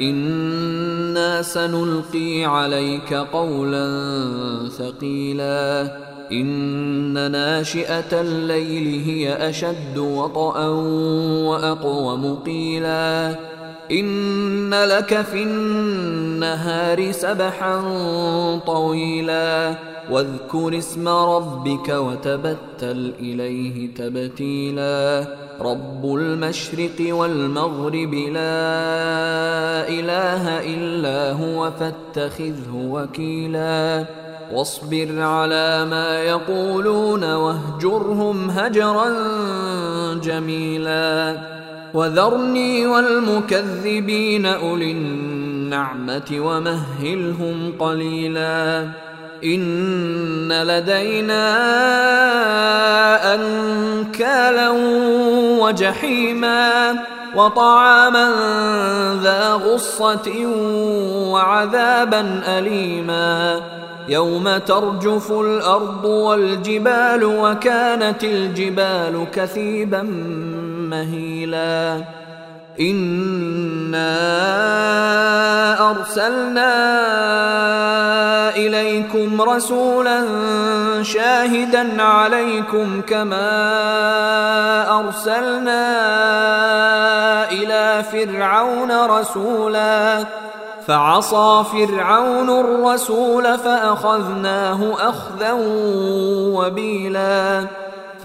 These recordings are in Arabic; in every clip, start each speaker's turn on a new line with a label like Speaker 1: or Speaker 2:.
Speaker 1: أنا سنلقي عليك قولا ثقيلا ان ناشئه الليل هي اشد وطئا واقوم قيلا إن لك في النهار سبحا طويلا واذكر اسم ربك وتبتل إليه تبتيلا. رب المشرق والمغرب لا إله إلا هو فاتخذه وكيلا. واصبر على ما يقولون واهجرهم هجرا جميلا. وذرني والمكذبين أولي النعمة ومهلهم قليلا. إن لدينا أنكالا وجحيما وطعاما ذا غصة وعذابا أليما. يوم ترجف الأرض والجبال وكانت الجبال كثيبا مهيلا. إنا أرسلنا إليكم رسولا شاهدا عليكم كما أرسلنا إلى فرعون رسولا. فعصى فرعون الرسول فأخذناه أخذا وبيلا.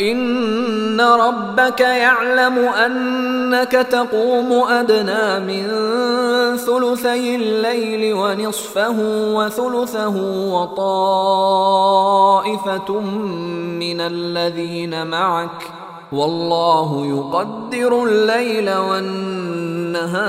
Speaker 1: ان ربك يعلم انك تقوم ادنى من ثلثي الليل ونصفه وثلثه وطائفه من الذين معك والله يقدر الليل والنهار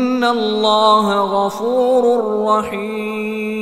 Speaker 1: ان الله غفور رحيم